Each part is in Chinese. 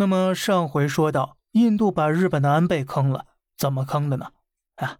那么上回说到，印度把日本的安倍坑了，怎么坑的呢？啊，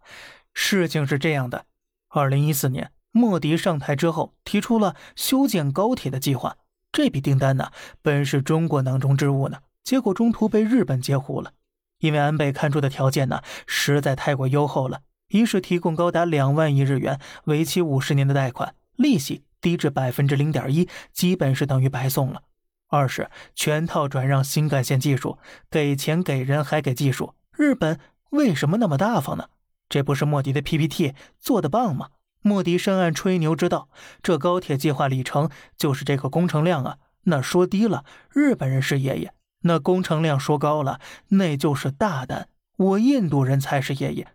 事情是这样的：二零一四年，莫迪上台之后，提出了修建高铁的计划。这笔订单呢，本是中国囊中之物呢，结果中途被日本截胡了。因为安倍看出的条件呢，实在太过优厚了。一是提供高达两万亿日元、为期五十年的贷款，利息低至百分之零点一，基本是等于白送了。二是全套转让新干线技术，给钱给人还给技术，日本为什么那么大方呢？这不是莫迪的 PPT 做的棒吗？莫迪深谙吹牛之道，这高铁计划里程就是这个工程量啊。那说低了，日本人是爷爷；那工程量说高了，那就是大单。我印度人才是爷爷。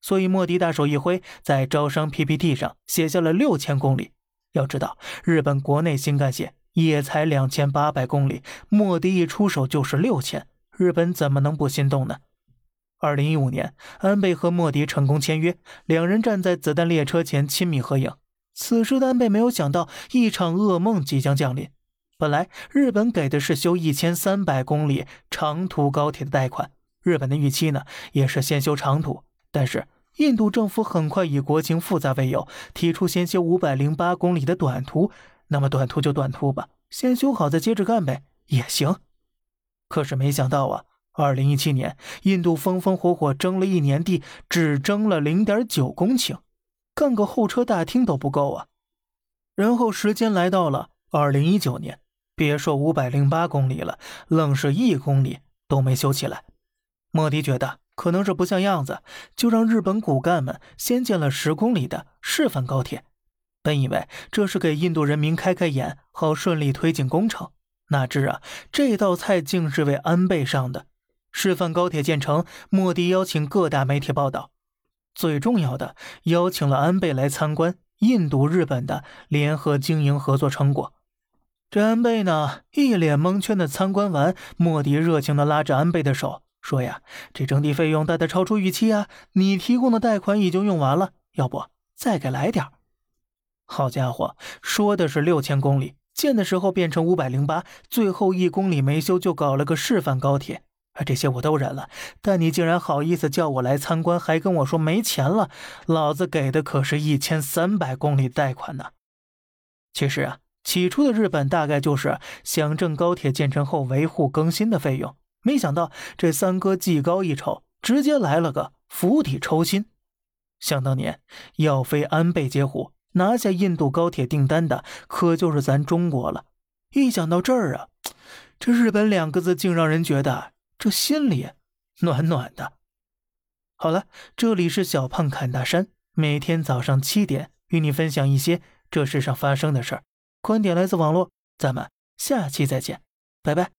所以莫迪大手一挥，在招商 PPT 上写下了六千公里。要知道，日本国内新干线。也才两千八百公里，莫迪一出手就是六千，日本怎么能不心动呢？二零一五年，安倍和莫迪成功签约，两人站在子弹列车前亲密合影。此时的安倍没有想到，一场噩梦即将降临。本来日本给的是修一千三百公里长途高铁的贷款，日本的预期呢也是先修长途，但是印度政府很快以国情复杂为由，提出先修五百零八公里的短途。那么短途就短途吧，先修好再接着干呗，也行。可是没想到啊，二零一七年印度风风火火争了一年地，只争了零点九公顷，干个候车大厅都不够啊。然后时间来到了二零一九年，别说五百零八公里了，愣是一公里都没修起来。莫迪觉得可能是不像样子，就让日本骨干们先建了十公里的示范高铁。本以为这是给印度人民开开眼，好顺利推进工程，哪知啊，这道菜竟是为安倍上的。示范高铁建成，莫迪邀请各大媒体报道，最重要的，邀请了安倍来参观印度日本的联合经营合作成果。这安倍呢，一脸蒙圈的参观完，莫迪热情的拉着安倍的手说：“呀，这征地费用大大超出预期啊！你提供的贷款已经用完了，要不再给来点儿。”好家伙，说的是六千公里，建的时候变成五百零八，最后一公里没修就搞了个示范高铁，啊，这些我都忍了，但你竟然好意思叫我来参观，还跟我说没钱了，老子给的可是一千三百公里贷款呢。其实啊，起初的日本大概就是想挣高铁建成后维护更新的费用，没想到这三哥技高一筹，直接来了个釜底抽薪。想当年，要非安倍接虎。拿下印度高铁订单的可就是咱中国了。一想到这儿啊，这日本两个字竟让人觉得这心里暖暖的。好了，这里是小胖侃大山，每天早上七点与你分享一些这世上发生的事儿，观点来自网络，咱们下期再见，拜拜。